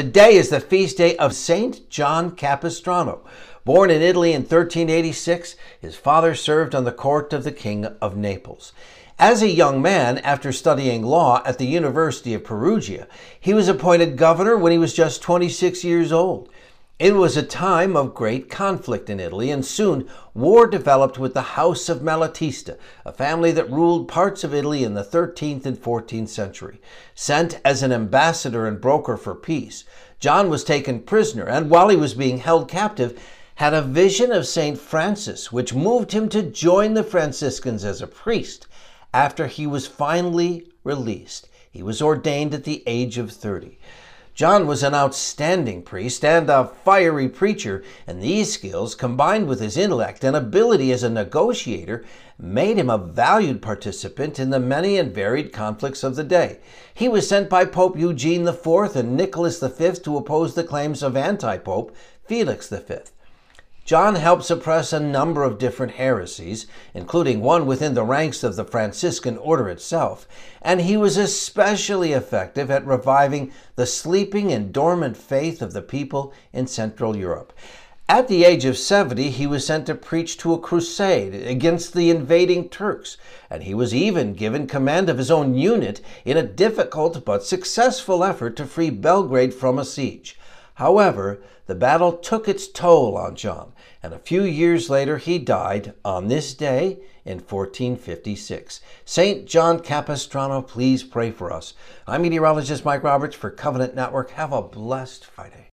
Today is the feast day of Saint John Capistrano. Born in Italy in 1386, his father served on the court of the King of Naples. As a young man, after studying law at the University of Perugia, he was appointed governor when he was just 26 years old. It was a time of great conflict in Italy, and soon war developed with the House of Malatesta, a family that ruled parts of Italy in the 13th and 14th century. Sent as an ambassador and broker for peace, John was taken prisoner, and while he was being held captive, had a vision of St. Francis, which moved him to join the Franciscans as a priest. After he was finally released, he was ordained at the age of 30. John was an outstanding priest and a fiery preacher, and these skills, combined with his intellect and ability as a negotiator, made him a valued participant in the many and varied conflicts of the day. He was sent by Pope Eugene IV and Nicholas V to oppose the claims of anti Pope Felix V. John helped suppress a number of different heresies, including one within the ranks of the Franciscan order itself, and he was especially effective at reviving the sleeping and dormant faith of the people in Central Europe. At the age of 70, he was sent to preach to a crusade against the invading Turks, and he was even given command of his own unit in a difficult but successful effort to free Belgrade from a siege. However, the battle took its toll on John, and a few years later he died on this day in 1456. St. John Capistrano, please pray for us. I'm meteorologist Mike Roberts for Covenant Network. Have a blessed Friday.